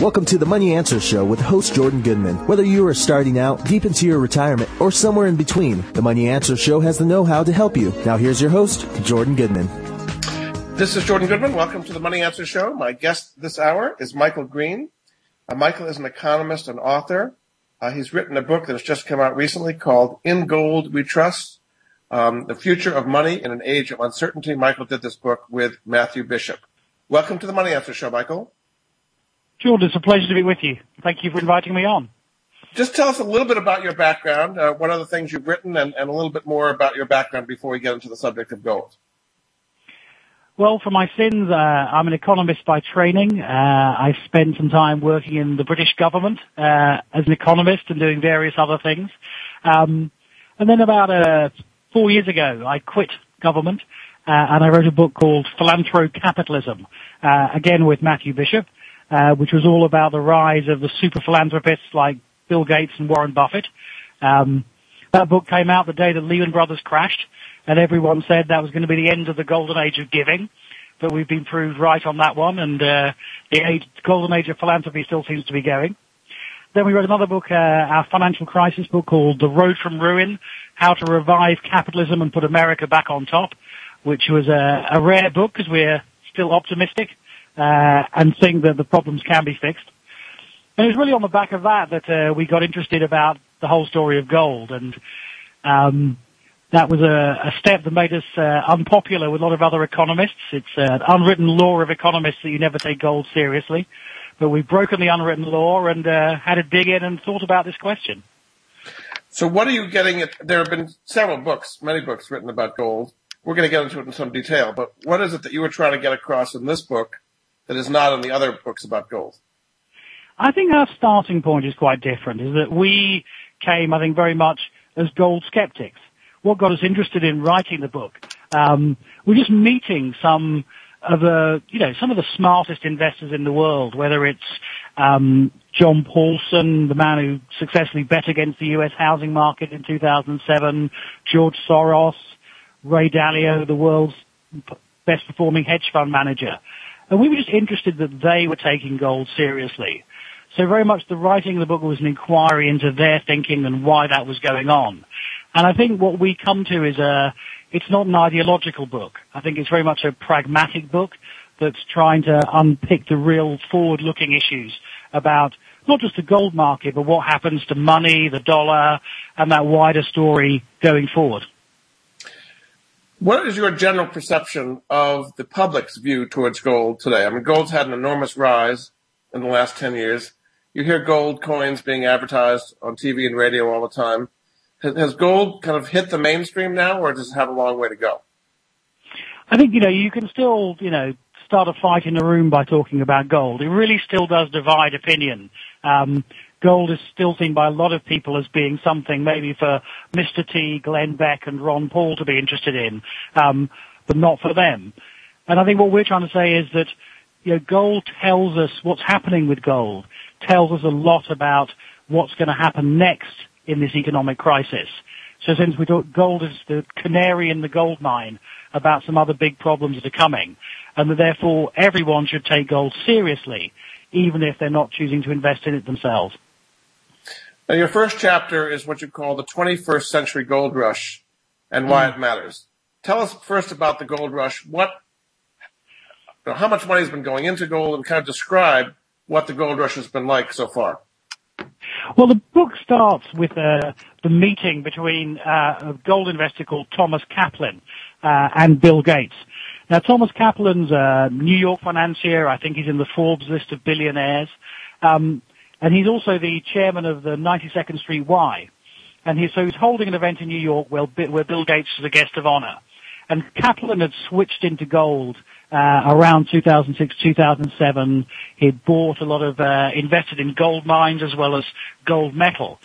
Welcome to the Money Answer Show with host Jordan Goodman. Whether you are starting out, deep into your retirement, or somewhere in between, the Money Answer Show has the know-how to help you. Now here's your host, Jordan Goodman. This is Jordan Goodman. Welcome to the Money Answer Show. My guest this hour is Michael Green. Uh, Michael is an economist and author. Uh, he's written a book that has just come out recently called In Gold We Trust, um, The Future of Money in an Age of Uncertainty. Michael did this book with Matthew Bishop. Welcome to the Money Answer Show, Michael. Jordan, it's a pleasure to be with you. Thank you for inviting me on. Just tell us a little bit about your background, uh, what are the things you've written, and, and, a little bit more about your background before we get into the subject of gold. Well, for my sins, uh, I'm an economist by training. Uh, I spent some time working in the British government uh, as an economist and doing various other things. Um, and then about uh, four years ago, I quit government uh, and I wrote a book called Philanthrocapitalism, uh, again with Matthew Bishop. Uh, which was all about the rise of the super philanthropists like Bill Gates and Warren Buffett. Um, that book came out the day that Lehman Brothers crashed, and everyone said that was going to be the end of the golden age of giving. But we've been proved right on that one, and uh, the age, golden age of philanthropy still seems to be going. Then we wrote another book, uh, our financial crisis book called The Road from Ruin, How to Revive Capitalism and Put America Back on Top, which was a, a rare book because we're still optimistic uh, and think that the problems can be fixed. And it was really on the back of that that uh, we got interested about the whole story of gold, and um, that was a, a, step that made us uh, unpopular with a lot of other economists. It's an unwritten law of economists that you never take gold seriously, but we've broken the unwritten law and uh, had to dig in and thought about this question. So, what are you getting at? There have been several books, many books written about gold. We're going to get into it in some detail, but what is it that you were trying to get across in this book that is not in the other books about gold? I think our starting point is quite different, is that we came, I think, very much as gold skeptics. What got us interested in writing the book, um, we're just meeting some of the, you know, some of the smartest investors in the world, whether it's um, John Paulson, the man who successfully bet against the U.S. housing market in 2007, George Soros, Ray Dalio, the world's best performing hedge fund manager. And we were just interested that they were taking gold seriously. So very much the writing of the book was an inquiry into their thinking and why that was going on. And I think what we come to is a, it's not an ideological book. I think it's very much a pragmatic book that's trying to unpick the real forward-looking issues about not just the gold market, but what happens to money, the dollar, and that wider story going forward. What is your general perception of the public's view towards gold today? I mean, gold's had an enormous rise in the last 10 years. You hear gold coins being advertised on TV and radio all the time. Has gold kind of hit the mainstream now, or does it have a long way to go? I think, you know, you can still, you know, start a fight in a room by talking about gold. It really still does divide opinion. Um, gold is still seen by a lot of people as being something maybe for Mr. T, Glenn Beck and Ron Paul to be interested in, um, but not for them. And I think what we're trying to say is that, you know, gold tells us what's happening with gold, tells us a lot about what's going to happen next in this economic crisis. So since we thought gold is the canary in the gold mine about some other big problems that are coming, and that therefore everyone should take gold seriously, even if they're not choosing to invest in it themselves. Now, your first chapter is what you call the 21st century gold rush and why mm. it matters. Tell us first about the gold rush. What, you know, how much money has been going into gold and kind of describe what the gold rush has been like so far. Well, the book starts with uh, the meeting between uh, a gold investor called Thomas Kaplan uh, and Bill Gates. Now, Thomas Kaplan's a New York financier. I think he's in the Forbes list of billionaires. Um, and he's also the chairman of the 92nd Street Y. And he, so he's holding an event in New York where, where Bill Gates is a guest of honor. And Kaplan had switched into gold uh, around 2006, 2007. He'd bought a lot of, uh, invested in gold mines as well as gold metal.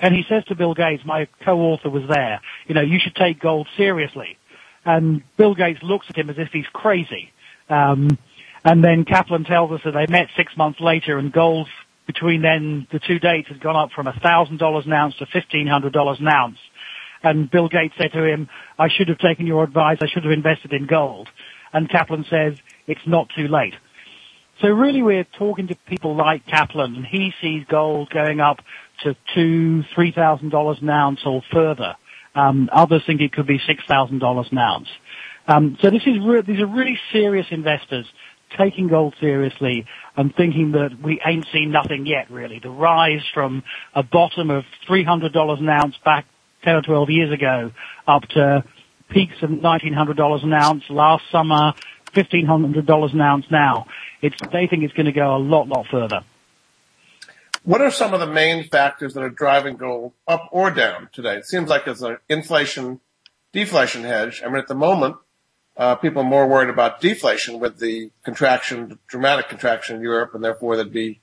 And he says to Bill Gates, my co-author was there, you know, you should take gold seriously. And Bill Gates looks at him as if he's crazy. Um, and then Kaplan tells us that they met six months later and gold between then, the two dates had gone up from $1,000 an ounce to $1,500 an ounce. And Bill Gates said to him, I should have taken your advice. I should have invested in gold. And Kaplan says, it's not too late. So really we're talking to people like Kaplan and he sees gold going up to two, three thousand dollars an ounce or further. Um, others think it could be six thousand dollars an ounce. Um, so this is re- these are really serious investors taking gold seriously and thinking that we ain't seen nothing yet really. The rise from a bottom of $300 an ounce back 10 or 12 years ago up to peaks of $1,900 an ounce last summer, $1,500 an ounce now. It's, they think it's going to go a lot, lot further. What are some of the main factors that are driving gold up or down today? It seems like it's an inflation deflation hedge. I mean, at the moment, uh, people are more worried about deflation with the contraction, dramatic contraction in Europe, and therefore there'd be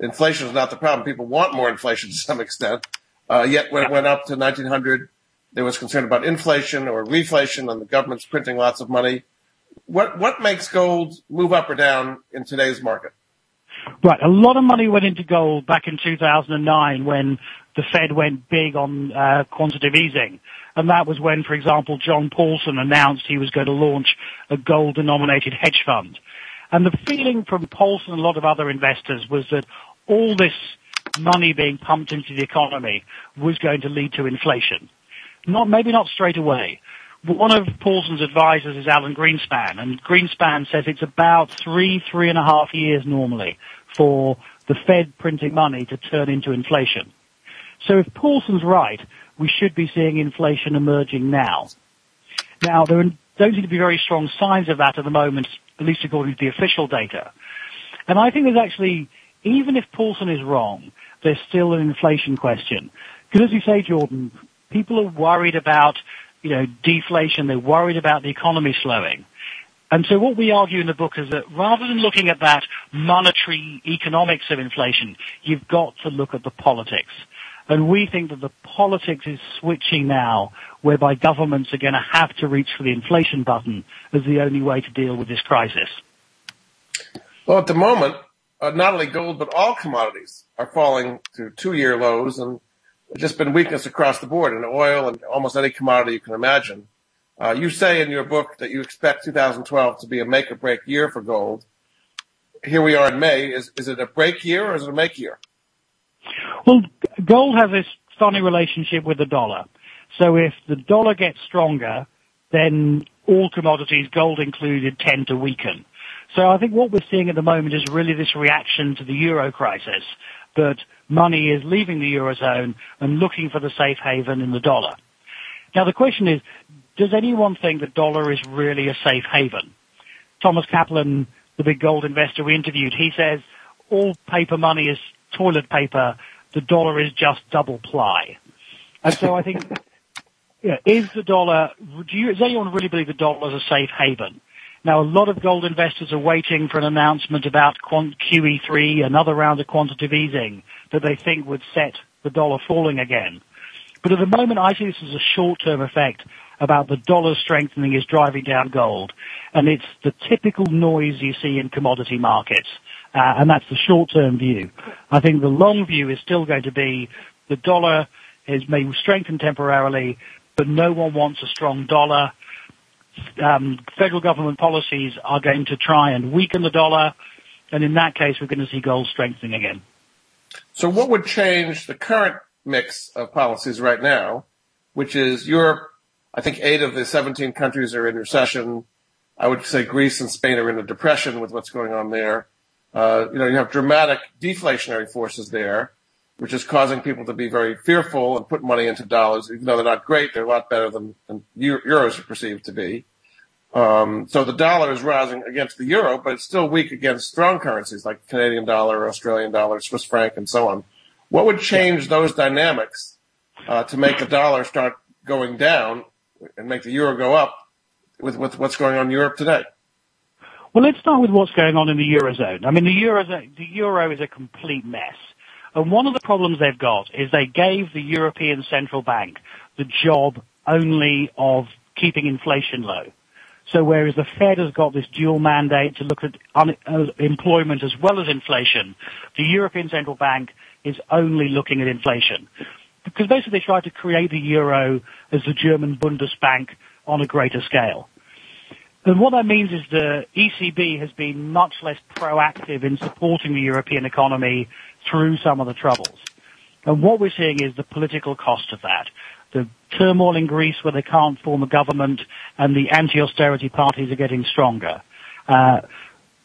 inflation is not the problem. People want more inflation to some extent. Uh, yet when it went up to 1900, there was concern about inflation or reflation, and the government's printing lots of money. What what makes gold move up or down in today's market? Right, a lot of money went into gold back in 2009 when the Fed went big on uh, quantitative easing. And that was when, for example, John Paulson announced he was going to launch a gold-denominated hedge fund. And the feeling from Paulson and a lot of other investors was that all this money being pumped into the economy was going to lead to inflation. Not, maybe not straight away. One of Paulson's advisors is Alan Greenspan, and Greenspan says it's about three, three and a half years normally for the Fed printing money to turn into inflation. So if Paulson's right, we should be seeing inflation emerging now. Now, there don't seem to be very strong signs of that at the moment, at least according to the official data. And I think there's actually, even if Paulson is wrong, there's still an inflation question. Because as you say, Jordan, people are worried about, you know, deflation. They're worried about the economy slowing. And so what we argue in the book is that rather than looking at that monetary economics of inflation, you've got to look at the politics. And we think that the politics is switching now, whereby governments are going to have to reach for the inflation button as the only way to deal with this crisis. Well, at the moment, uh, not only gold, but all commodities are falling to two-year lows and just been weakness across the board in oil and almost any commodity you can imagine. Uh, you say in your book that you expect 2012 to be a make or break year for gold. Here we are in May. Is, is it a break year or is it a make year? Well, gold has this funny relationship with the dollar. So if the dollar gets stronger, then all commodities, gold included, tend to weaken. So I think what we're seeing at the moment is really this reaction to the euro crisis, that money is leaving the eurozone and looking for the safe haven in the dollar. Now the question is, does anyone think the dollar is really a safe haven? Thomas Kaplan, the big gold investor we interviewed, he says all paper money is toilet paper the dollar is just double ply. And so I think, yeah, is the dollar, do you, does anyone really believe the dollar is a safe haven? Now, a lot of gold investors are waiting for an announcement about QE3, another round of quantitative easing that they think would set the dollar falling again. But at the moment, I see this as a short-term effect about the dollar strengthening is driving down gold. And it's the typical noise you see in commodity markets. Uh, and that's the short-term view. I think the long view is still going to be the dollar is may strengthen temporarily, but no one wants a strong dollar. Um, federal government policies are going to try and weaken the dollar, and in that case, we're going to see gold strengthening again. So, what would change the current mix of policies right now, which is Europe? I think eight of the 17 countries are in recession. I would say Greece and Spain are in a depression with what's going on there. Uh, you know, you have dramatic deflationary forces there, which is causing people to be very fearful and put money into dollars, even though they're not great. They're a lot better than, than euros are perceived to be. Um, so the dollar is rising against the euro, but it's still weak against strong currencies like Canadian dollar, Australian dollar, Swiss franc, and so on. What would change those dynamics uh, to make the dollar start going down and make the euro go up with, with what's going on in Europe today? Well, let's start with what's going on in the Eurozone. I mean, the, Eurozone, the Euro is a complete mess. And one of the problems they've got is they gave the European Central Bank the job only of keeping inflation low. So whereas the Fed has got this dual mandate to look at unemployment uh, as well as inflation, the European Central Bank is only looking at inflation. Because basically they tried to create the euro as the German Bundesbank on a greater scale. And what that means is the ECB has been much less proactive in supporting the European economy through some of the troubles. And what we're seeing is the political cost of that. The turmoil in Greece where they can't form a government and the anti-austerity parties are getting stronger. Uh,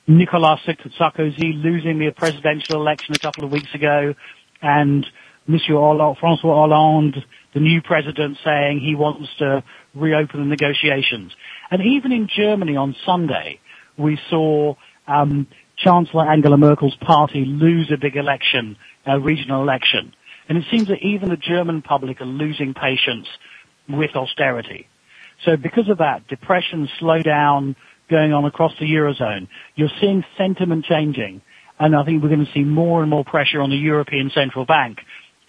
Nicolas Sarkozy losing the presidential election a couple of weeks ago and Monsieur Hollande, Francois Hollande, the new president saying he wants to reopen the negotiations. And even in Germany on Sunday, we saw um, Chancellor Angela Merkel's party lose a big election, a regional election. And it seems that even the German public are losing patience with austerity. So because of that, depression, slowdown going on across the Eurozone, you're seeing sentiment changing. And I think we're going to see more and more pressure on the European Central Bank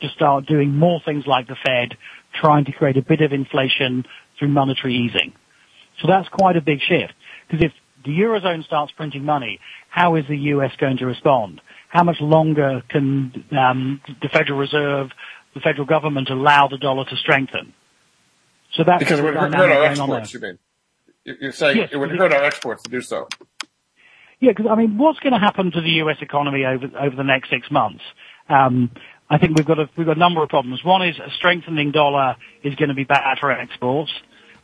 to start doing more things like the Fed, trying to create a bit of inflation through monetary easing. So that's quite a big shift. Because if the Eurozone starts printing money, how is the US going to respond? How much longer can um, the Federal Reserve, the federal government allow the dollar to strengthen? So that's because it would hurt our exports. You mean? You're saying yes, it would hurt our exports to do so. Yeah, because I mean, what's going to happen to the U.S. economy over over the next six months? Um, I think we've got a we've got a number of problems. One is a strengthening dollar is going to be bad for exports.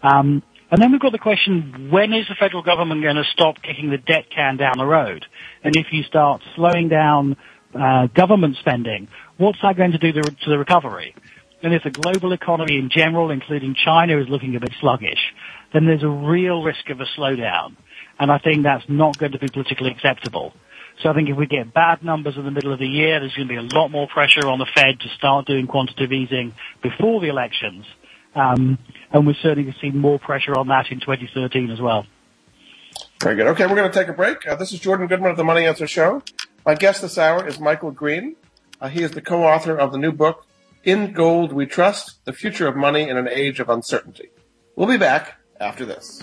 Um, and then we've got the question, when is the federal government going to stop kicking the debt can down the road? And if you start slowing down uh, government spending, what's that going to do to, to the recovery? And if the global economy in general, including China, is looking a bit sluggish, then there's a real risk of a slowdown. And I think that's not going to be politically acceptable. So I think if we get bad numbers in the middle of the year, there's going to be a lot more pressure on the Fed to start doing quantitative easing before the elections. Um, and we're certainly going to see more pressure on that in 2013 as well. Very good. Okay, we're going to take a break. Uh, this is Jordan Goodman of the Money Answer Show. My guest this hour is Michael Green. Uh, he is the co-author of the new book, In Gold We Trust, The Future of Money in an Age of Uncertainty. We'll be back after this.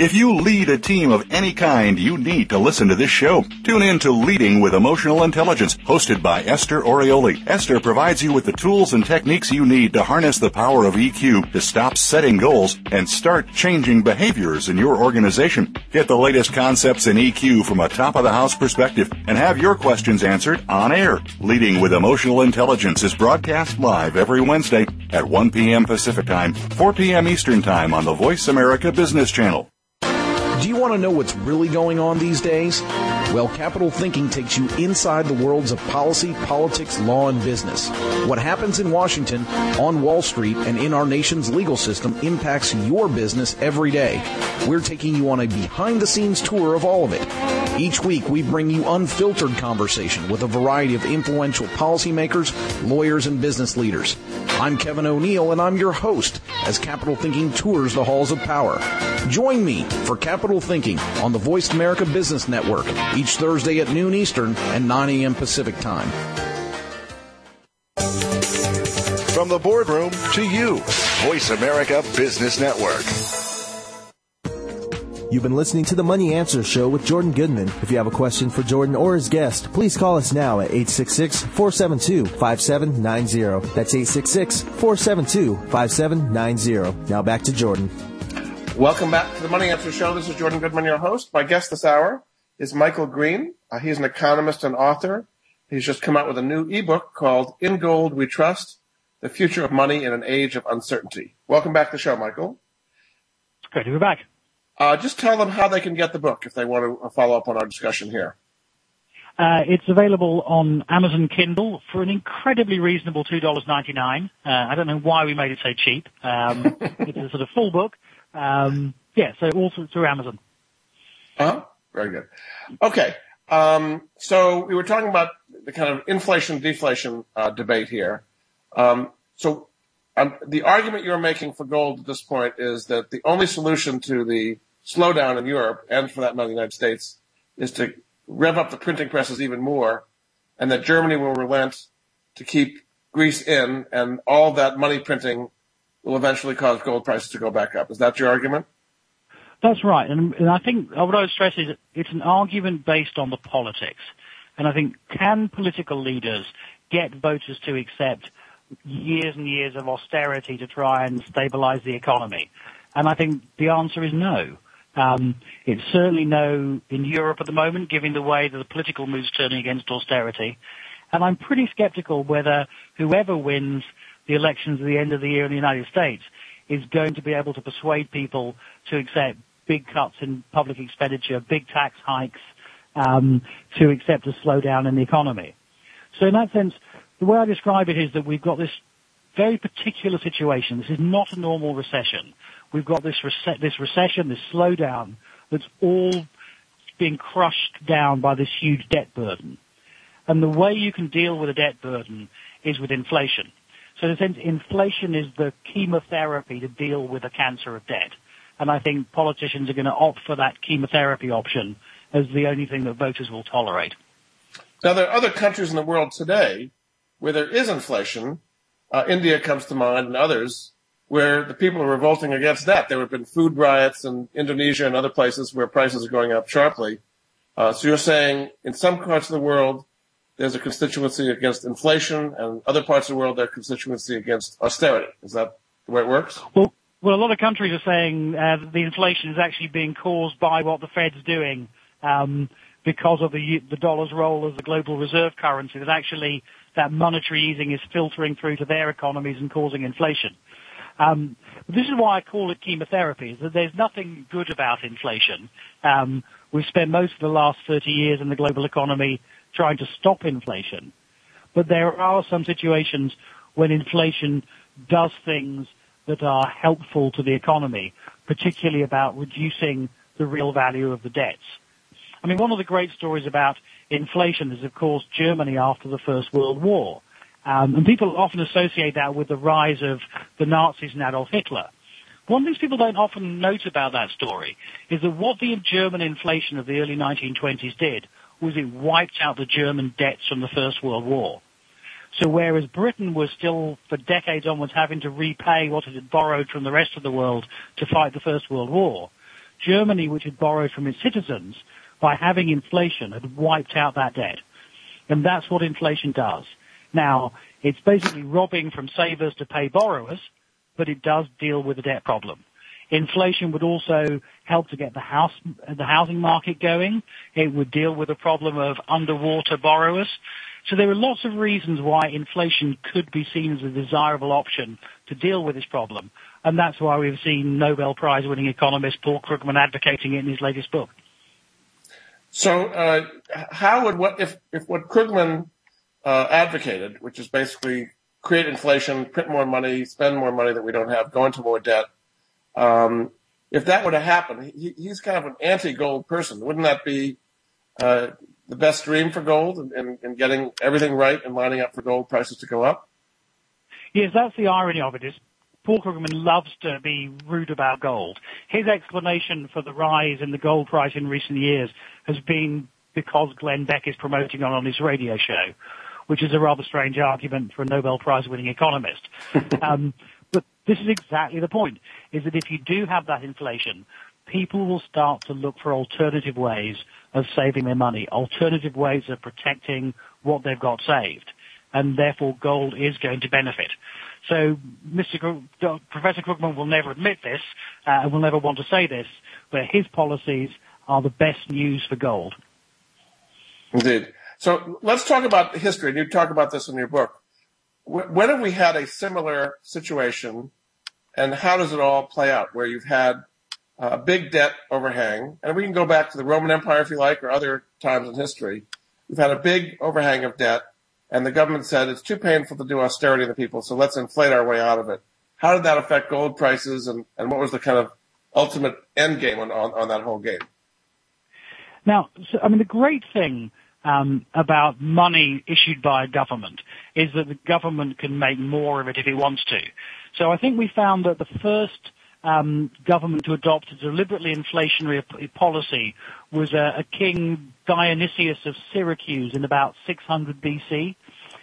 If you lead a team of any kind, you need to listen to this show. Tune in to Leading with Emotional Intelligence, hosted by Esther Orioli. Esther provides you with the tools and techniques you need to harness the power of EQ to stop setting goals and start changing behaviors in your organization. Get the latest concepts in EQ from a top of the house perspective and have your questions answered on air. Leading with Emotional Intelligence is broadcast live every Wednesday at 1 p.m. Pacific Time, 4 p.m. Eastern Time on the Voice America Business Channel. Do Want to know what's really going on these days? Well, Capital Thinking takes you inside the worlds of policy, politics, law, and business. What happens in Washington, on Wall Street, and in our nation's legal system impacts your business every day. We're taking you on a behind the scenes tour of all of it. Each week, we bring you unfiltered conversation with a variety of influential policymakers, lawyers, and business leaders. I'm Kevin O'Neill, and I'm your host as Capital Thinking tours the halls of power. Join me for Capital Thinking on the Voice America Business Network each Thursday at noon Eastern and 9 a.m. Pacific Time. From the boardroom to you, Voice America Business Network. You've been listening to the Money Answer Show with Jordan Goodman. If you have a question for Jordan or his guest, please call us now at 866-472-5790. That's 866-472-5790. Now back to Jordan. Welcome back to the Money Answer Show. This is Jordan Goodman, your host. My guest this hour is Michael Green. Uh, he's an economist and author. He's just come out with a new ebook called In Gold We Trust, The Future of Money in an Age of Uncertainty. Welcome back to the show, Michael. Great to be back. Uh, just tell them how they can get the book if they want to follow up on our discussion here. Uh, it's available on Amazon Kindle for an incredibly reasonable $2.99. Uh, I don't know why we made it so cheap. Um, it's a sort of full book. Um, yeah, so all through, through Amazon. Uh-huh. Very good. Okay. Um, so we were talking about the kind of inflation deflation uh, debate here. Um, so um, the argument you're making for gold at this point is that the only solution to the slowdown in Europe and for that matter the United States is to rev up the printing presses even more and that Germany will relent to keep Greece in and all that money printing will eventually cause gold prices to go back up. Is that your argument? That's right. And, and I think what I would stress is it's an argument based on the politics. And I think can political leaders get voters to accept years and years of austerity to try and stabilize the economy? And I think the answer is no. Um, it's certainly no in Europe at the moment, given the way that the political mood's turning against austerity. And I'm pretty skeptical whether whoever wins the elections at the end of the year in the United States is going to be able to persuade people to accept big cuts in public expenditure, big tax hikes, um, to accept a slowdown in the economy. So in that sense, the way I describe it is that we've got this very particular situation. This is not a normal recession. We've got this, rece- this recession, this slowdown that's all being crushed down by this huge debt burden. And the way you can deal with a debt burden is with inflation. So in a sense, inflation is the chemotherapy to deal with a cancer of debt. And I think politicians are going to opt for that chemotherapy option as the only thing that voters will tolerate. Now, there are other countries in the world today where there is inflation. Uh, India comes to mind and others where the people are revolting against that. There have been food riots in Indonesia and other places where prices are going up sharply. Uh, so you're saying in some parts of the world, there's a constituency against inflation and other parts of the world, their constituency against austerity. Is that the way it works? Well, well, a lot of countries are saying uh, that the inflation is actually being caused by what the Fed's doing um, because of the, the dollar's role as the global reserve currency. That actually that monetary easing is filtering through to their economies and causing inflation. Um, this is why I call it chemotherapy. That there's nothing good about inflation. Um, we've spent most of the last 30 years in the global economy trying to stop inflation, but there are some situations when inflation does things that are helpful to the economy, particularly about reducing the real value of the debts. I mean, one of the great stories about inflation is, of course, Germany after the First World War. Um, and people often associate that with the rise of the Nazis and Adolf Hitler. One thing people don't often note about that story is that what the German inflation of the early 1920s did was it wiped out the German debts from the First World War. So whereas Britain was still for decades onwards having to repay what it had borrowed from the rest of the world to fight the First World War, Germany, which had borrowed from its citizens, by having inflation had wiped out that debt. And that's what inflation does. Now, it's basically robbing from savers to pay borrowers, but it does deal with the debt problem. Inflation would also help to get the house, the housing market going. It would deal with the problem of underwater borrowers. So there are lots of reasons why inflation could be seen as a desirable option to deal with this problem. And that's why we've seen Nobel Prize winning economist Paul Krugman advocating it in his latest book. So, uh, how would what if, if what Krugman uh, advocated, which is basically create inflation, print more money, spend more money that we don't have, go into more debt, um, if that were to happen, he, he's kind of an anti-gold person. Wouldn't that be uh, the best dream for gold and, and, getting everything right and lining up for gold prices to go up? Yes, that's the irony of it. Is Paul Krugman loves to be rude about gold. His explanation for the rise in the gold price in recent years has been because Glenn Beck is promoting on on his radio show, which is a rather strange argument for a Nobel Prize winning economist. um, this is exactly the point, is that if you do have that inflation, people will start to look for alternative ways of saving their money, alternative ways of protecting what they've got saved. And therefore gold is going to benefit. So Mr. Professor Krugman will never admit this, uh, and will never want to say this, but his policies are the best news for gold. Indeed. So let's talk about history, and you talk about this in your book. When have we had a similar situation, and how does it all play out, where you've had a big debt overhang, and we can go back to the Roman Empire if you like, or other times in history. We've had a big overhang of debt, and the government said it's too painful to do austerity on the people, so let's inflate our way out of it. How did that affect gold prices, and, and what was the kind of ultimate end game on, on, on that whole game? Now, so, I mean, the great thing um, about money issued by a government is that the government can make more of it if it wants to. So I think we found that the first um, government to adopt a deliberately inflationary policy was a king Dionysius of Syracuse in about 600 BC.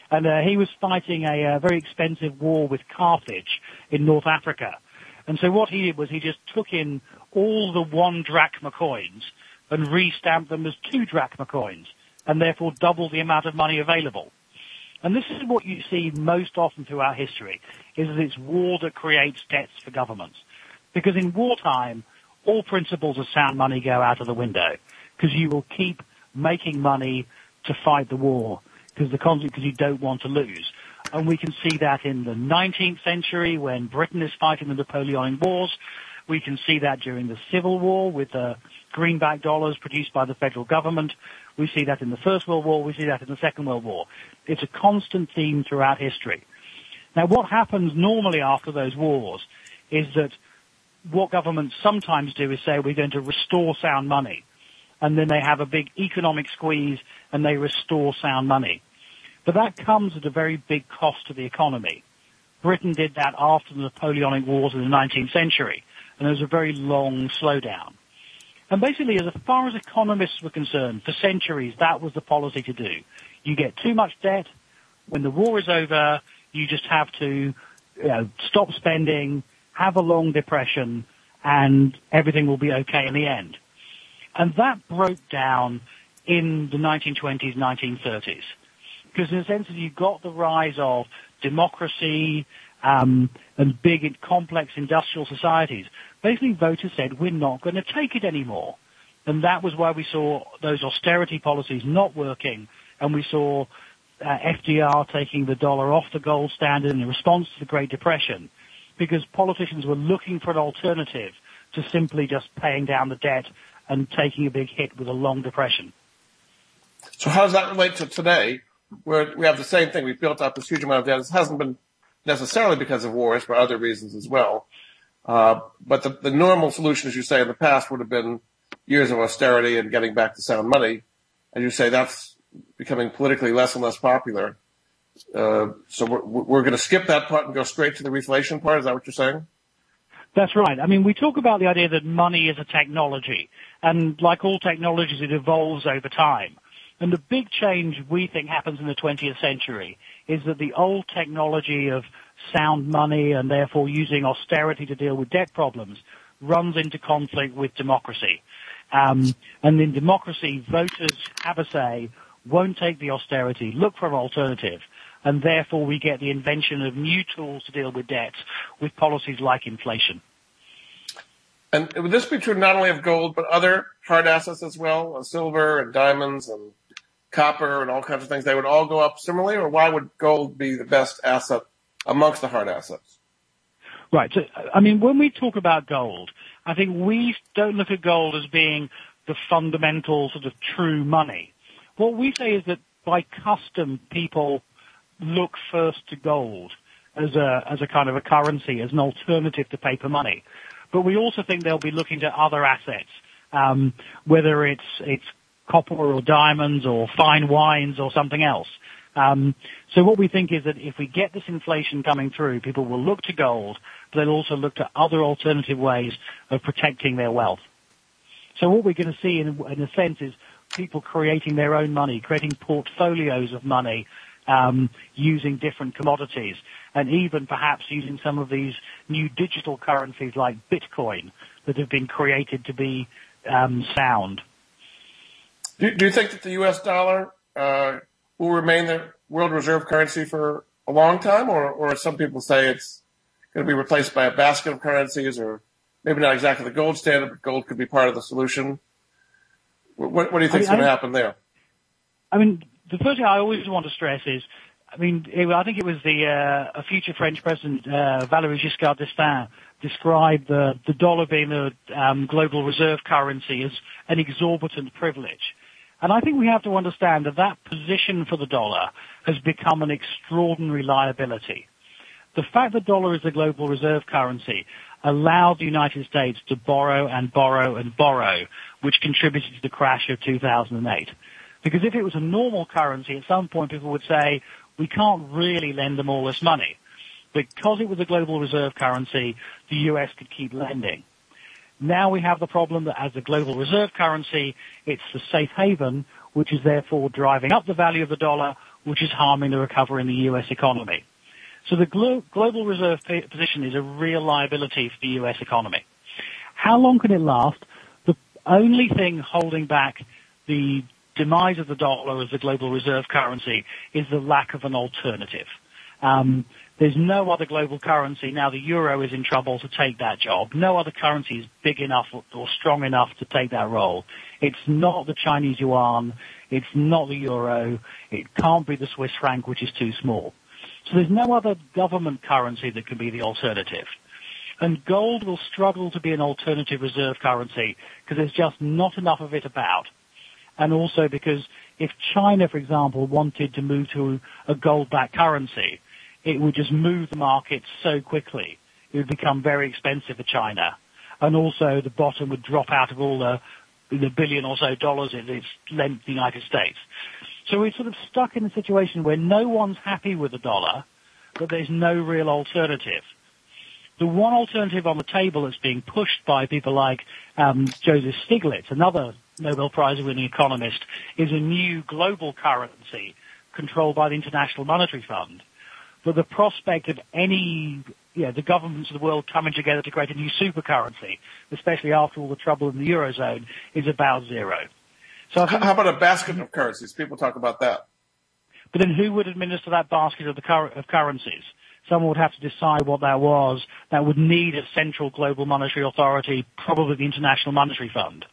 And uh, he was fighting a, a uh, very expensive war with Carthage in North Africa. And so what he did was he just took in all the one drachma coins and re-stamped them as two drachma coins and therefore double the amount of money available. And this is what you see most often throughout history, is that it's war that creates debts for governments. Because in wartime, all principles of sound money go out of the window, because you will keep making money to fight the war, because the because you don't want to lose. And we can see that in the 19th century when Britain is fighting the Napoleonic Wars. We can see that during the Civil War with the greenback dollars produced by the federal government. We see that in the First World War. We see that in the Second World War. It's a constant theme throughout history. Now, what happens normally after those wars is that what governments sometimes do is say we're going to restore sound money. And then they have a big economic squeeze and they restore sound money. But that comes at a very big cost to the economy. Britain did that after the Napoleonic Wars in the 19th century, and there was a very long slowdown. And basically, as far as economists were concerned, for centuries, that was the policy to do. You get too much debt. When the war is over, you just have to you know, stop spending, have a long depression, and everything will be okay in the end. And that broke down in the 1920s, 1930s. Because in a sense, you got the rise of democracy um, and big, complex industrial societies basically voters said, we're not going to take it anymore. And that was why we saw those austerity policies not working, and we saw uh, FDR taking the dollar off the gold standard in response to the Great Depression, because politicians were looking for an alternative to simply just paying down the debt and taking a big hit with a long depression. So how does that relate to today, where we have the same thing? We've built up this huge amount of debt. This hasn't been necessarily because of wars, but other reasons as well. Uh, but the, the normal solution, as you say, in the past would have been years of austerity and getting back to sound money. And you say that's becoming politically less and less popular. Uh, so we're, we're going to skip that part and go straight to the reflation part. Is that what you're saying? That's right. I mean, we talk about the idea that money is a technology, and like all technologies, it evolves over time. And the big change we think happens in the 20th century is that the old technology of sound money and therefore using austerity to deal with debt problems runs into conflict with democracy. Um, and in democracy, voters have a say, won't take the austerity, look for an alternative, and therefore we get the invention of new tools to deal with debts with policies like inflation. And would this be true not only of gold, but other hard assets as well, silver and diamonds and copper and all kinds of things? They would all go up similarly, or why would gold be the best asset amongst the hard assets. Right. So, I mean, when we talk about gold, I think we don't look at gold as being the fundamental sort of true money. What we say is that by custom, people look first to gold as a, as a kind of a currency, as an alternative to paper money. But we also think they'll be looking to other assets, um, whether it's, it's copper or diamonds or fine wines or something else. Um, so what we think is that if we get this inflation coming through, people will look to gold, but they'll also look to other alternative ways of protecting their wealth. So what we're going to see in, in a sense is people creating their own money, creating portfolios of money, um, using different commodities, and even perhaps using some of these new digital currencies like Bitcoin that have been created to be um, sound. Do, do, you think that the U.S. dollar uh, will remain the world reserve currency for a long time, or, or some people say it's going to be replaced by a basket of currencies, or maybe not exactly the gold standard, but gold could be part of the solution. What, what do you think is going to happen there? I mean, the first thing I always want to stress is, I mean, it, I think it was the uh, a future French president, uh, Valéry Giscard d'Estaing, described the, the dollar being the um, global reserve currency as an exorbitant privilege. And I think we have to understand that that position for the dollar has become an extraordinary liability. The fact that dollar is a global reserve currency allowed the United States to borrow and borrow and borrow, which contributed to the crash of 2008. Because if it was a normal currency, at some point people would say, we can't really lend them all this money. Because it was a global reserve currency, the US could keep lending. Now we have the problem that as a global reserve currency, it's the safe haven, which is therefore driving up the value of the dollar, which is harming the recovery in the US economy. So the glo- global reserve position is a real liability for the US economy. How long can it last? The only thing holding back the demise of the dollar as the global reserve currency is the lack of an alternative. Um, there's no other global currency now. The euro is in trouble to take that job. No other currency is big enough or strong enough to take that role. It's not the Chinese yuan. It's not the euro. It can't be the Swiss franc, which is too small. So there's no other government currency that can be the alternative. And gold will struggle to be an alternative reserve currency because there's just not enough of it about. And also because if China, for example, wanted to move to a gold-backed currency, it would just move the market so quickly. It would become very expensive for China. And also the bottom would drop out of all the, the billion or so dollars it, it's lent the United States. So we're sort of stuck in a situation where no one's happy with the dollar, but there's no real alternative. The one alternative on the table that's being pushed by people like um, Joseph Stiglitz, another Nobel Prize winning economist, is a new global currency controlled by the International Monetary Fund. But the prospect of any, know, the governments of the world coming together to create a new super currency, especially after all the trouble in the Eurozone, is about zero. So how about a basket of currencies? People talk about that. But then who would administer that basket of the cur- of currencies? Someone would have to decide what that was. That would need a central global monetary authority, probably the International Monetary Fund.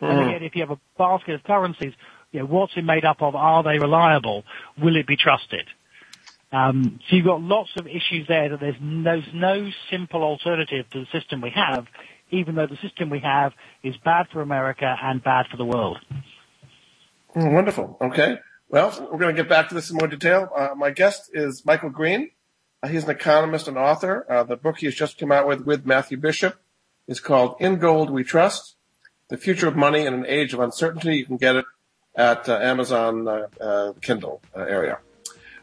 Mm. And again, if you have a basket of currencies, you know, what's it made up of? Are they reliable? Will it be trusted? Um, so you've got lots of issues there that there's no, no simple alternative to the system we have, even though the system we have is bad for America and bad for the world. Mm, wonderful. Okay. Well, we're going to get back to this in more detail. Uh, my guest is Michael Green. Uh, he's an economist and author. Uh, the book he has just come out with with Matthew Bishop is called In Gold We Trust the Future of Money in an Age of Uncertainty. You can get it at uh, Amazon uh, uh, Kindle area.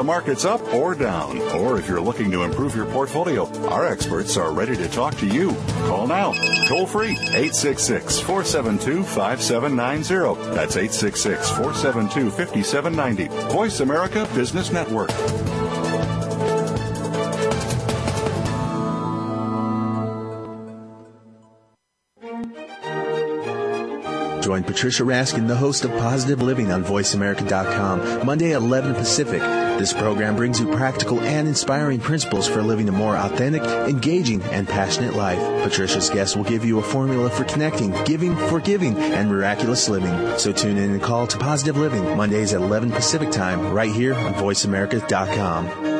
The market's up or down, or if you're looking to improve your portfolio, our experts are ready to talk to you. Call now, toll free, 866 472 5790. That's 866 472 5790. Voice America Business Network. Join Patricia Raskin, the host of Positive Living on VoiceAmerica.com, Monday at 11 Pacific. This program brings you practical and inspiring principles for living a more authentic, engaging, and passionate life. Patricia's guests will give you a formula for connecting, giving, forgiving, and miraculous living. So tune in and call to Positive Living, Mondays at 11 Pacific Time, right here on VoiceAmerica.com.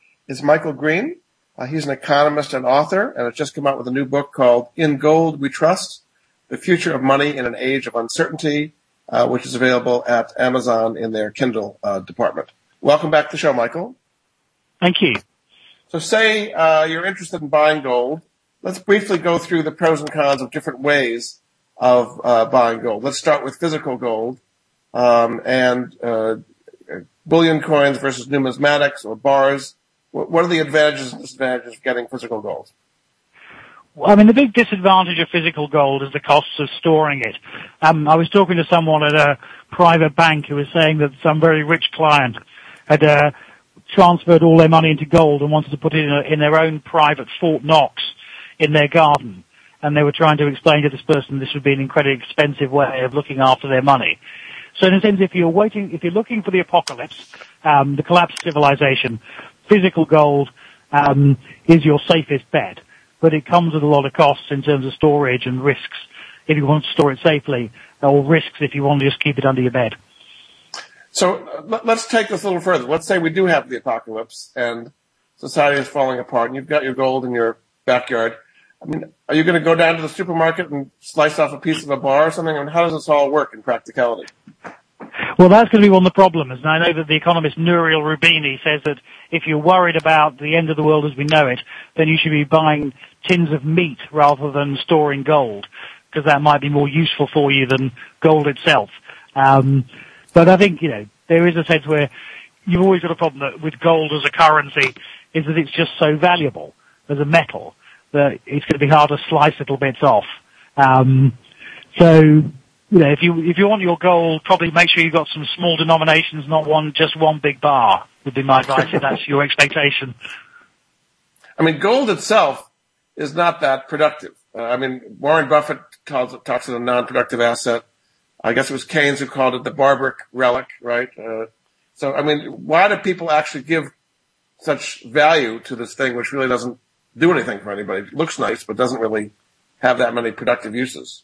is Michael Green. Uh, he's an economist and author, and has just come out with a new book called In Gold We Trust, The Future of Money in an Age of Uncertainty, uh, which is available at Amazon in their Kindle uh, department. Welcome back to the show, Michael. Thank you. So say uh, you're interested in buying gold. Let's briefly go through the pros and cons of different ways of uh, buying gold. Let's start with physical gold um, and uh, bullion coins versus numismatics or bars. What are the advantages and disadvantages of getting physical gold? I mean, the big disadvantage of physical gold is the costs of storing it. Um, I was talking to someone at a private bank who was saying that some very rich client had uh, transferred all their money into gold and wanted to put it in, a, in their own private Fort Knox in their garden. And they were trying to explain to this person this would be an incredibly expensive way of looking after their money. So in a sense, if you're waiting, if you're looking for the apocalypse, um, the collapse of civilization, physical gold um, is your safest bet but it comes with a lot of costs in terms of storage and risks if you want to store it safely, or risks if you want to just keep it under your bed. So let's take this a little further. Let's say we do have the apocalypse and society is falling apart, and you've got your gold in your backyard. I mean, are you going to go down to the supermarket and slice off a piece of a bar or something? I mean, how does this all work in practicality? Well, that's going to be one of the problems. And I know that the economist Nouriel Roubini says that if you're worried about the end of the world as we know it, then you should be buying tins of meat rather than storing gold, because that might be more useful for you than gold itself. Um, but I think, you know, there is a sense where you've always got a problem that with gold as a currency is that it's just so valuable as a metal that it's going to be hard to slice little bits off. Um, so you know, if you if you want your gold, probably make sure you've got some small denominations, not one just one big bar. Would be my advice if that's your expectation. I mean, gold itself is not that productive. Uh, I mean, Warren Buffett calls it, talks it a non-productive asset. I guess it was Keynes who called it the barbaric relic, right? Uh, so, I mean, why do people actually give such value to this thing, which really doesn't do anything for anybody? It looks nice, but doesn't really have that many productive uses.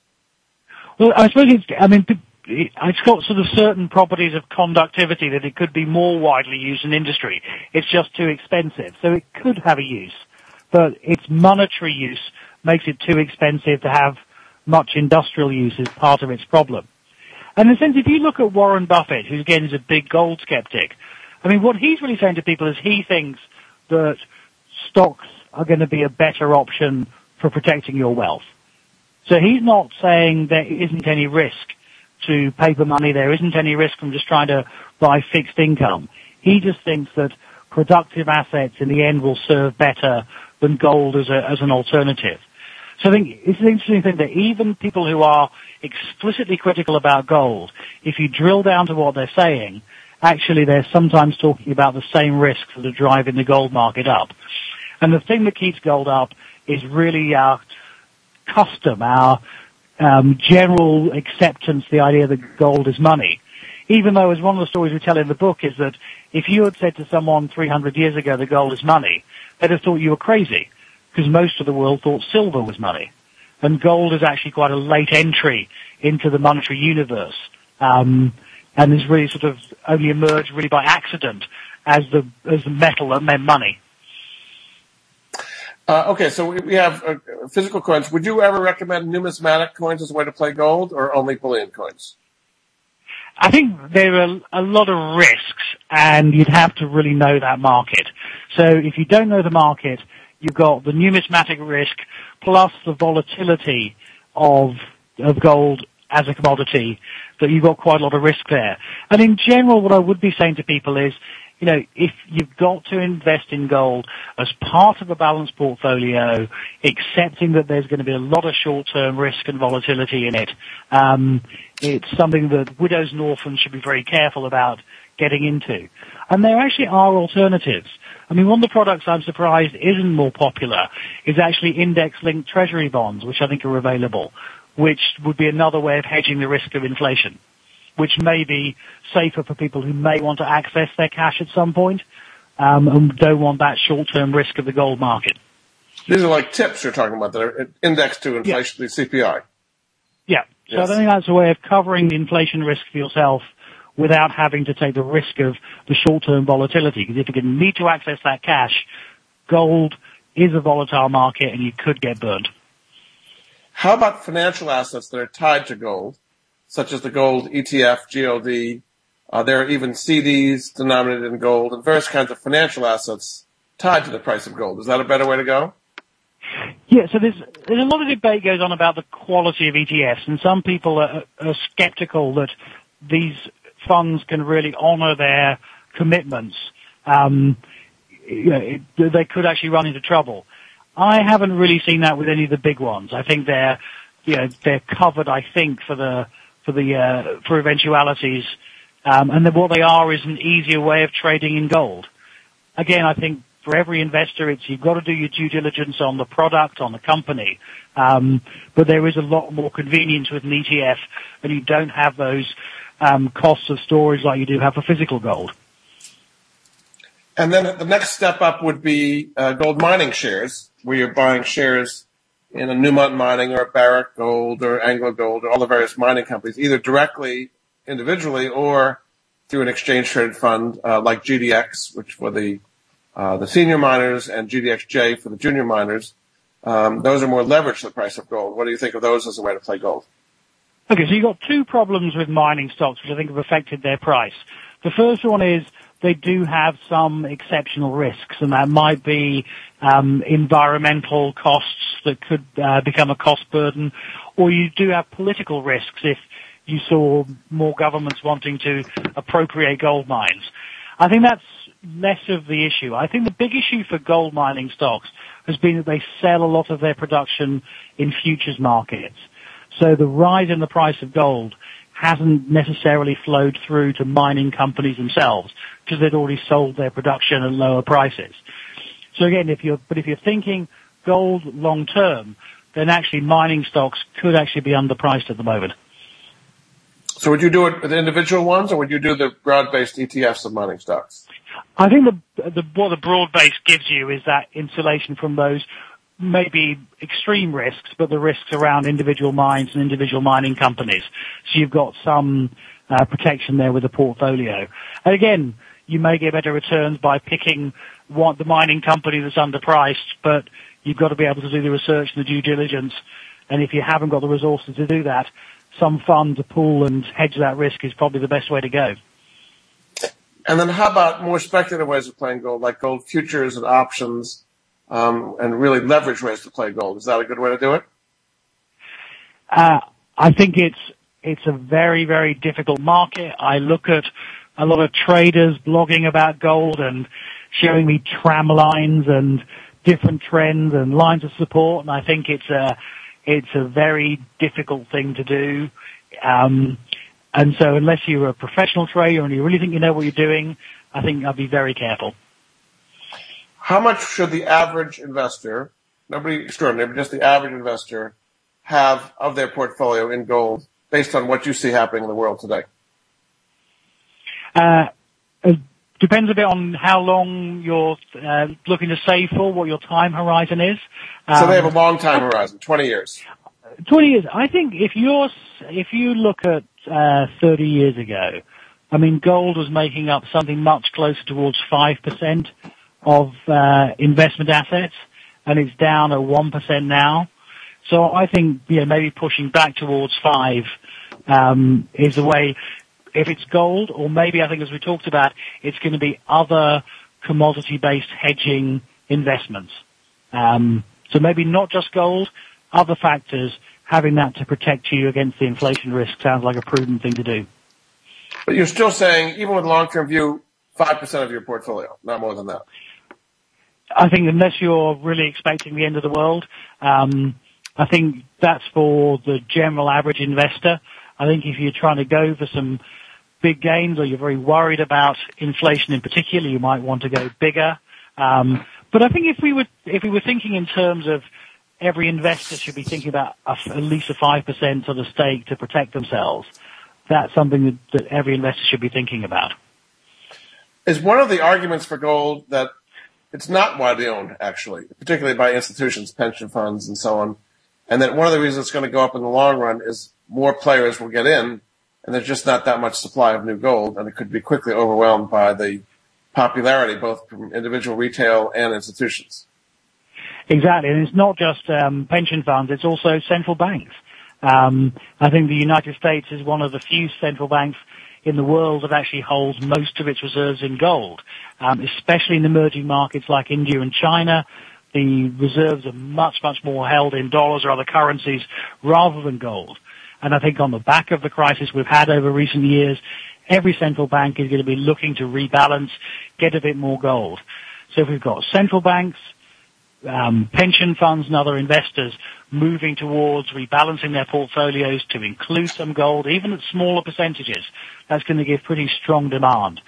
Well, I suppose it's, I mean, it's got sort of certain properties of conductivity that it could be more widely used in industry. It's just too expensive. So it could have a use, but its monetary use makes it too expensive to have much industrial use as part of its problem. And in a sense, if you look at Warren Buffett, who again is a big gold skeptic, I mean, what he's really saying to people is he thinks that stocks are going to be a better option for protecting your wealth. So he's not saying there isn't any risk to paper money, there isn't any risk from just trying to buy fixed income. He just thinks that productive assets in the end will serve better than gold as, a, as an alternative. So I think it's an interesting thing that even people who are explicitly critical about gold, if you drill down to what they're saying, actually they're sometimes talking about the same risks that are driving the gold market up. And the thing that keeps gold up is really our custom, our um, general acceptance, the idea that gold is money. Even though, as one of the stories we tell in the book, is that if you had said to someone 300 years ago that gold is money, they'd have thought you were crazy, because most of the world thought silver was money. And gold is actually quite a late entry into the monetary universe, um, and has really sort of only emerged really by accident as the as the metal that meant money. Uh, okay, so we have uh, physical coins. Would you ever recommend numismatic coins as a way to play gold, or only bullion coins? I think there are a lot of risks, and you'd have to really know that market. So if you don't know the market, you've got the numismatic risk plus the volatility of of gold as a commodity. That you've got quite a lot of risk there. And in general, what I would be saying to people is, you know, if you've got to invest in gold as part of a balanced portfolio, accepting that there's going to be a lot of short-term risk and volatility in it, um, it's something that widows and orphans should be very careful about getting into. And there actually are alternatives. I mean, one of the products I'm surprised isn't more popular is actually index-linked treasury bonds, which I think are available, which would be another way of hedging the risk of inflation which may be safer for people who may want to access their cash at some point um, and don't want that short-term risk of the gold market. These are like TIPS you're talking about that are indexed to inflation, the CPI. Yeah. So yes. I think that's a way of covering the inflation risk for yourself without having to take the risk of the short-term volatility. Because if you need to access that cash, gold is a volatile market and you could get burned. How about financial assets that are tied to gold? Such as the gold ETF, GLD. Uh, there are even CDs denominated in gold and various kinds of financial assets tied to the price of gold. Is that a better way to go? Yeah, so there's there's a lot of debate goes on about the quality of ETFs, and some people are, are skeptical that these funds can really honour their commitments. Um, you know, it, they could actually run into trouble. I haven't really seen that with any of the big ones. I think they're you know they're covered. I think for the for the uh, for eventualities, um, and then what they are is an easier way of trading in gold. Again, I think for every investor, it's you've got to do your due diligence on the product, on the company. Um, but there is a lot more convenience with an ETF, and you don't have those um, costs of storage like you do have for physical gold. And then the next step up would be uh, gold mining shares, where you're buying shares in a Newmont Mining or Barrick Gold or Anglo Gold or all the various mining companies, either directly, individually, or through an exchange traded fund uh, like GDX, which for the uh, the senior miners and GDXJ for the junior miners, um, those are more leveraged to the price of gold. What do you think of those as a way to play gold? Okay, so you've got two problems with mining stocks, which I think have affected their price. The first one is they do have some exceptional risks, and that might be um, environmental costs that could uh, become a cost burden, or you do have political risks if you saw more governments wanting to appropriate gold mines. I think that's less of the issue. I think the big issue for gold mining stocks has been that they sell a lot of their production in futures markets. So the rise in the price of gold hasn't necessarily flowed through to mining companies themselves because they'd already sold their production at lower prices. So again, if you're, but if you're thinking gold long term, then actually mining stocks could actually be underpriced at the moment. So would you do it with individual ones or would you do the broad-based ETFs of mining stocks? I think the, the, what the broad base gives you is that insulation from those maybe extreme risks, but the risks around individual mines and individual mining companies. So you've got some uh, protection there with the portfolio. And again, you may get better returns by picking the mining company that's underpriced, but you've got to be able to do the research and the due diligence. And if you haven't got the resources to do that, some fund to pool and hedge that risk is probably the best way to go. And then how about more speculative ways of playing gold, like gold futures and options, um, and really leverage ways to play gold? Is that a good way to do it? Uh, I think it's it's a very very difficult market. I look at a lot of traders blogging about gold and showing me tram lines and different trends and lines of support, and I think it's a it's a very difficult thing to do. Um, and so unless you're a professional trader and you really think you know what you're doing, I think I'd be very careful. How much should the average investor, nobody extraordinary, but just the average investor, have of their portfolio in gold based on what you see happening in the world today? Uh, it depends a bit on how long you're uh, looking to save for, what your time horizon is. Um, so they have a um, long time horizon, 20 years. 20 years. I think if you're, if you look at uh, 30 years ago. I mean, gold was making up something much closer towards 5% of uh, investment assets, and it's down at 1% now. So I think, maybe pushing back towards 5 um, is the way, if it's gold, or maybe I think as we talked about, it's going to be other commodity-based hedging investments. Um, so maybe not just gold, other factors having that to protect you against the inflation risk sounds like a prudent thing to do. But you're still saying, even with long-term view, 5% of your portfolio, not more than that. I think unless you're really expecting the end of the world, um, I think that's for the general average investor. I think if you're trying to go for some big gains or you're very worried about inflation in particular, you might want to go bigger. Um, but I think if we were if we were thinking in terms of every investor should be thinking about a, at least a 5% sort of stake to protect themselves. That's something that, that every investor should be thinking about. Is one of the arguments for gold that it's not widely owned, actually, particularly by institutions, pension funds, and so on, and that one of the reasons it's going to go up in the long run is more players will get in, and there's just not that much supply of new gold, and it could be quickly overwhelmed by the popularity both from individual retail and institutions. Exactly, and it's not just um, pension funds; it's also central banks. Um, I think the United States is one of the few central banks in the world that actually holds most of its reserves in gold, um, especially in emerging markets like India and China. the reserves are much, much more held in dollars or other currencies rather than gold. And I think on the back of the crisis we've had over recent years, every central bank is going to be looking to rebalance, get a bit more gold. So if we've got central banks, um, pension funds and other investors moving towards rebalancing their portfolios to include some gold, even at smaller percentages, that's going to give pretty strong demand.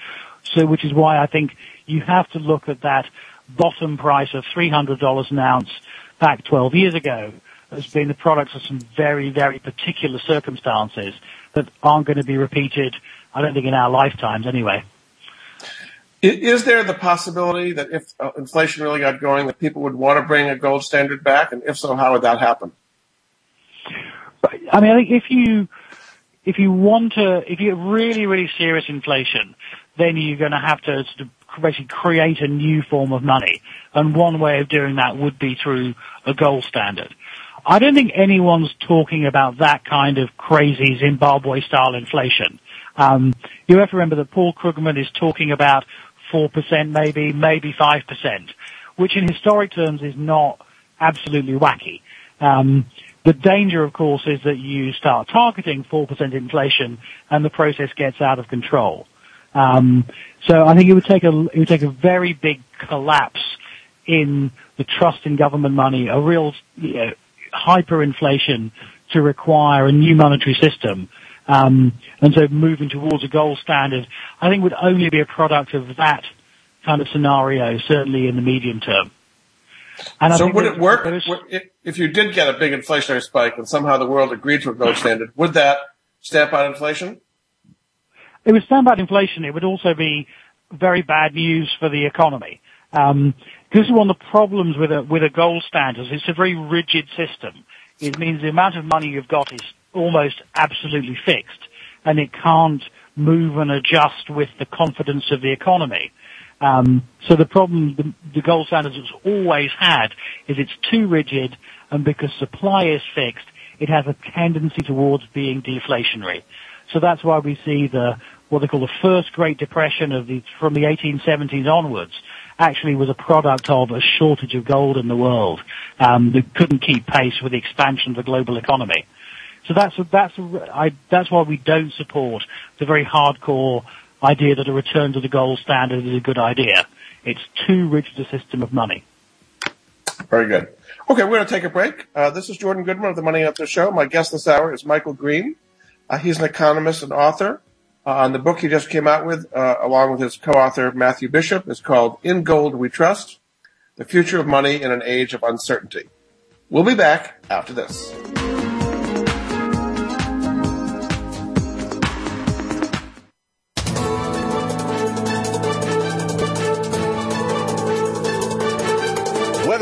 So which is why I think you have to look at that bottom price of $300 an ounce back 12 years ago as being the product of some very, very particular circumstances that aren't going to be repeated, I don't think in our lifetimes anyway. Is there the possibility that if uh, inflation really got going, that people would want to bring a gold standard back? And if so, how would that happen? I mean, I think if you if you want to, if you have really, really serious inflation, then you're going to have to sort of basically create a new form of money. And one way of doing that would be through a gold standard. I don't think anyone's talking about that kind of crazy Zimbabwe style inflation. Um, you have to remember that Paul Krugman is talking about 4% maybe, maybe 5%, which in historic terms is not absolutely wacky. Um, the danger, of course, is that you start targeting 4% inflation and the process gets out of control. Um, so I think it would take a it would take a very big collapse in the trust in government money, a real you know, hyperinflation to require a new monetary system. Um, and so moving towards a gold standard, I think would only be a product of that kind of scenario, certainly in the medium term. And so would it work if you did get a big inflationary spike and somehow the world agreed to a gold standard? Would that stamp out inflation? it would stamp out inflation. It would also be very bad news for the economy. Um, this is one of the problems with a with a gold standard. It's a very rigid system. It means the amount of money you've got is almost absolutely fixed, and it can't move and adjust with the confidence of the economy. Um, so the problem the, the gold standard has always had is it's too rigid, and because supply is fixed, it has a tendency towards being deflationary. So that's why we see the what they call the first Great Depression of the from the 1870s onwards actually was a product of a shortage of gold in the world um, that couldn't keep pace with the expansion of the global economy. So that's that's I, that's why we don't support the very hardcore idea that a return to the gold standard is a good idea. It's too rigid a system of money. Very good. Okay, we're going to take a break. Uh, this is Jordan Goodman of the Money Answer Show. My guest this hour is Michael Green. Uh, he's an economist and author. Uh, the book he just came out with, uh, along with his co-author Matthew Bishop, is called "In Gold We Trust: The Future of Money in an Age of Uncertainty." We'll be back after this.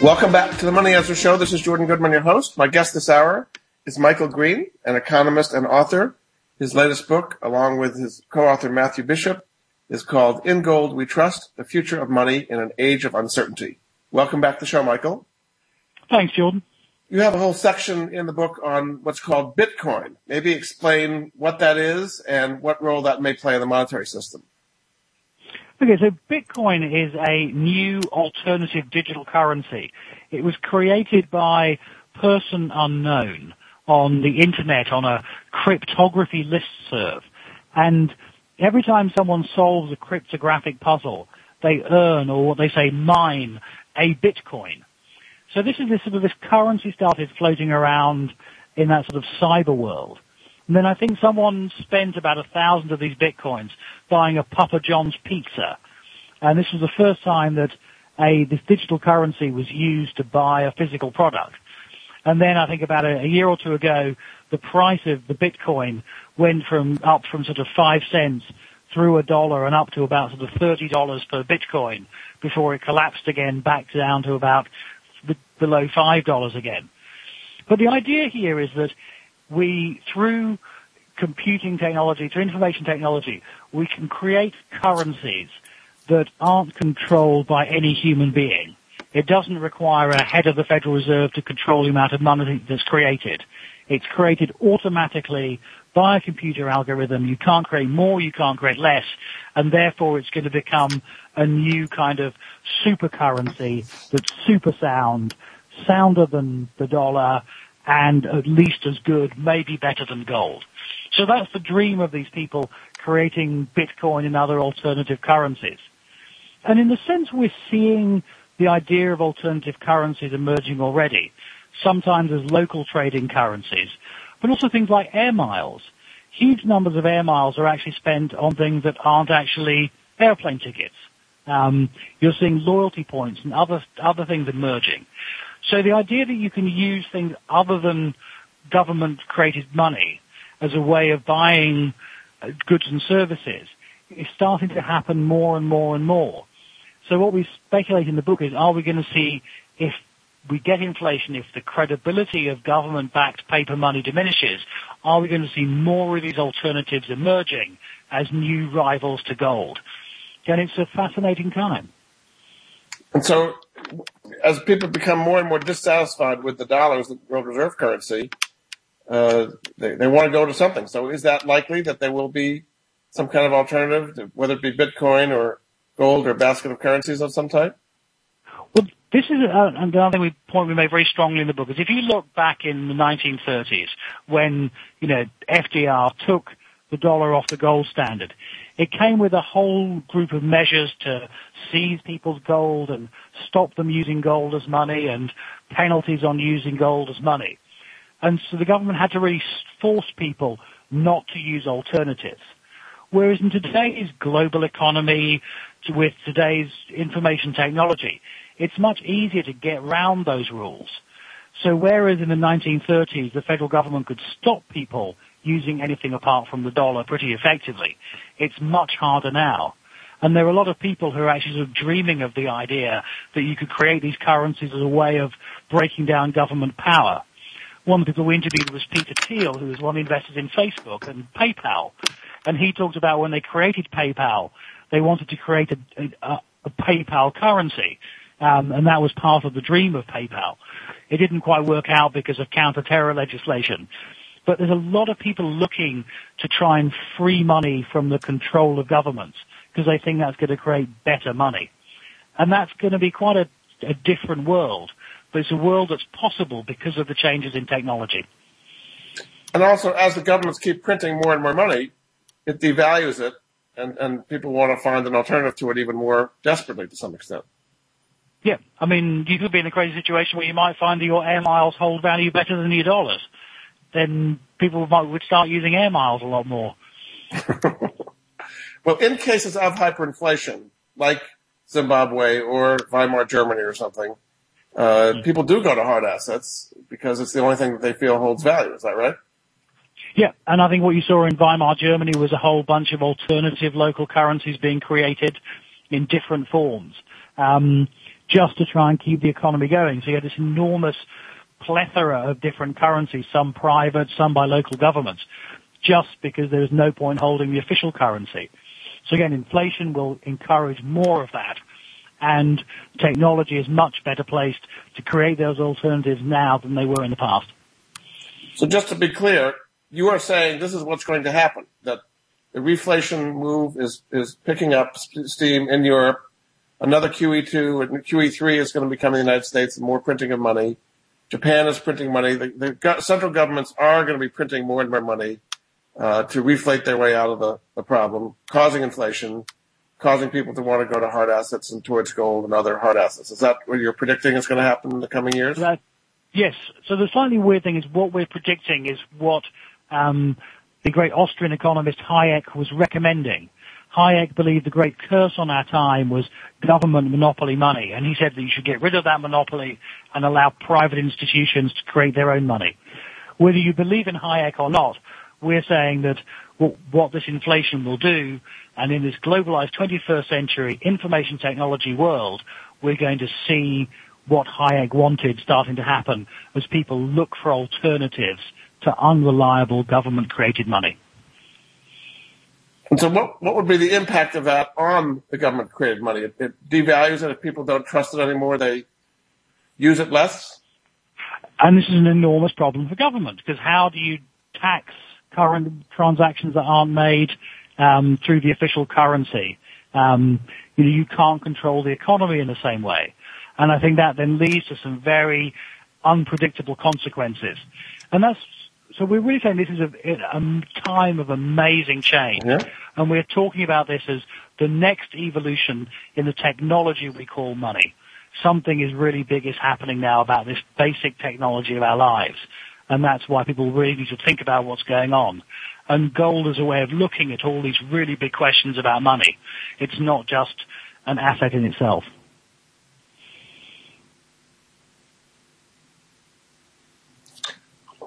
Welcome back to the Money Answer Show. This is Jordan Goodman, your host. My guest this hour is Michael Green, an economist and author. His latest book, along with his co-author Matthew Bishop, is called In Gold We Trust, The Future of Money in an Age of Uncertainty. Welcome back to the show, Michael. Thanks, Jordan. You have a whole section in the book on what's called Bitcoin. Maybe explain what that is and what role that may play in the monetary system. Okay, so Bitcoin is a new alternative digital currency. It was created by person unknown on the internet on a cryptography listserv. And every time someone solves a cryptographic puzzle, they earn or what they say mine a Bitcoin. So this is this sort of this currency started floating around in that sort of cyber world. And then I think someone spent about a thousand of these bitcoins buying a Papa John's pizza. And this was the first time that a, this digital currency was used to buy a physical product. And then I think about a, a year or two ago, the price of the Bitcoin went from up from sort of five cents through a dollar and up to about sort of thirty dollars per Bitcoin before it collapsed again back down to about below five dollars again. But the idea here is that we, through computing technology, to information technology, we can create currencies that aren't controlled by any human being. It doesn't require a head of the Federal Reserve to control the amount of money that's created. It's created automatically by a computer algorithm. You can't create more, you can't create less, and therefore it's going to become a new kind of super currency that's super sound, sounder than the dollar, and at least as good, maybe better than gold. So that's the dream of these people creating Bitcoin and other alternative currencies. And in the sense we're seeing the idea of alternative currencies emerging already, sometimes as local trading currencies, but also things like air miles. Huge numbers of air miles are actually spent on things that aren't actually airplane tickets. Um, you're seeing loyalty points and other other things emerging. So the idea that you can use things other than government created money as a way of buying uh, goods and services is starting to happen more and more and more. So what we speculate in the book is, are we going to see if we get inflation, if the credibility of government-backed paper money diminishes, are we going to see more of these alternatives emerging as new rivals to gold? And it's a fascinating time. And so, as people become more and more dissatisfied with the dollar as the world reserve currency, uh, they, they want to go to something. So, is that likely that there will be some kind of alternative, whether it be Bitcoin or gold or basket of currencies of some type? Well, this is uh, another thing we, point we made very strongly in the book is if you look back in the 1930s when, you know, FDR took the dollar off the gold standard, it came with a whole group of measures to seize people's gold and stop them using gold as money and penalties on using gold as money. And so the government had to really force people not to use alternatives. Whereas in today's global economy, with today's information technology, it's much easier to get around those rules. So whereas in the 1930s the federal government could stop people using anything apart from the dollar pretty effectively, it's much harder now. And there are a lot of people who are actually sort of dreaming of the idea that you could create these currencies as a way of breaking down government power. One of the people we interviewed was Peter Thiel, who was one of the investors in Facebook and PayPal. And he talked about when they created PayPal, they wanted to create a, a, a PayPal currency. Um, and that was part of the dream of PayPal. It didn't quite work out because of counter-terror legislation. But there's a lot of people looking to try and free money from the control of governments because they think that's going to create better money. And that's going to be quite a, a different world. But it's a world that's possible because of the changes in technology. And also, as the governments keep printing more and more money, it devalues it, and, and people want to find an alternative to it even more desperately to some extent. Yeah, I mean, you could be in a crazy situation where you might find that your air miles hold value better than your dollars. Then people might, would start using air miles a lot more. well, in cases of hyperinflation, like Zimbabwe or Weimar Germany or something, uh, people do go to hard assets because it's the only thing that they feel holds value. Is that right? Yeah, and I think what you saw in Weimar Germany was a whole bunch of alternative local currencies being created in different forms, um, just to try and keep the economy going. So you had this enormous plethora of different currencies, some private, some by local governments, just because there was no point holding the official currency. So again, inflation will encourage more of that. And technology is much better placed to create those alternatives now than they were in the past. So just to be clear, you are saying this is what's going to happen, that the reflation move is, is picking up steam in Europe. Another QE2 and QE3 is going to be coming to the United States and more printing of money. Japan is printing money. The, the central governments are going to be printing more and more money uh, to reflate their way out of the, the problem, causing inflation, causing people to want to go to hard assets and towards gold and other hard assets. Is that what you're predicting is going to happen in the coming years? That, yes. So the slightly weird thing is what we're predicting is what um, the great Austrian economist Hayek was recommending. Hayek believed the great curse on our time was government monopoly money, and he said that you should get rid of that monopoly and allow private institutions to create their own money. Whether you believe in Hayek or not, we're saying that what this inflation will do, and in this globalized 21st century information technology world, we're going to see what Hayek wanted starting to happen as people look for alternatives to unreliable government created money. And so what, what would be the impact of that on the government created money? It, it devalues it. If people don't trust it anymore, they use it less? And this is an enormous problem for government because how do you tax current transactions that aren't made um, through the official currency? Um, you know, you can't control the economy in the same way. And I think that then leads to some very unpredictable consequences. And that's so we're really saying this is a, a time of amazing change. Yeah. And we're talking about this as the next evolution in the technology we call money. Something is really big is happening now about this basic technology of our lives. And that's why people really to think about what's going on. And gold is a way of looking at all these really big questions about money. It's not just an asset in itself.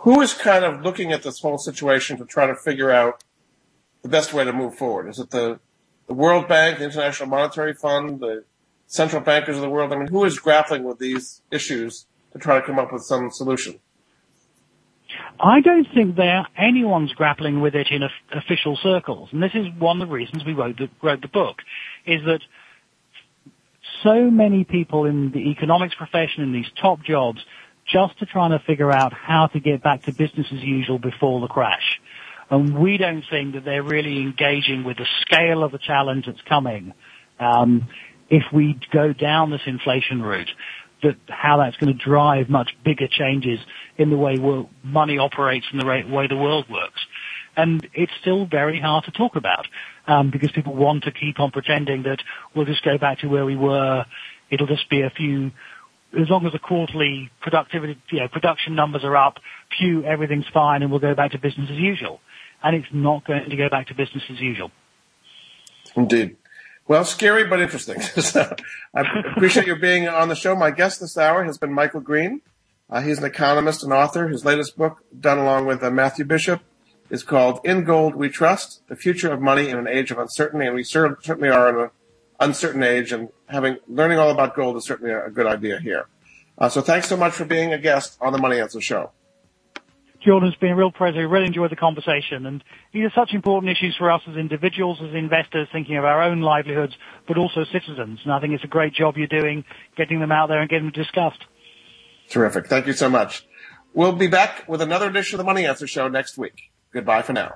who is kind of looking at this whole situation to try to figure out the best way to move forward? Is it the, the World Bank, the International Monetary Fund, the central bankers of the world? I mean, who is grappling with these issues to try to come up with some solution? I don't think there anyone's grappling with it in official circles, and this is one of the reasons we wrote the, wrote the book, is that so many people in the economics profession in these top jobs just to try to figure out how to get back to business as usual before the crash. And we don't think that they're really engaging with the scale of the challenge that's coming. Um, if we go down this inflation route, that how that's going to drive much bigger changes in the way money operates and the way the world works. And it's still very hard to talk about um, because people want to keep on pretending that we'll just go back to where we were. It'll just be a few as long as the quarterly productivity, you know, production numbers are up, pew, everything's fine, and we'll go back to business as usual. And it's not going to go back to business as usual. Indeed. Well, scary but interesting. so, I appreciate your being on the show. My guest this hour has been Michael Green. Uh, he's an economist and author. His latest book, done along with uh, Matthew Bishop, is called In Gold We Trust, The Future of Money in an Age of Uncertainty. And we certainly are in an uncertain age, and having learning all about gold is certainly a, good idea here. Uh, so thanks so much for being a guest on the Money Answer Show. Jordan, it's been a real pleasure. We really enjoyed the conversation. And these are such important issues for us as individuals, as investors, thinking of our own livelihoods, but also citizens. And I think it's a great job you're doing getting them out there and getting them discussed. Terrific. Thank you so much. We'll be back with another edition of the Money Answer Show next week. Goodbye for now.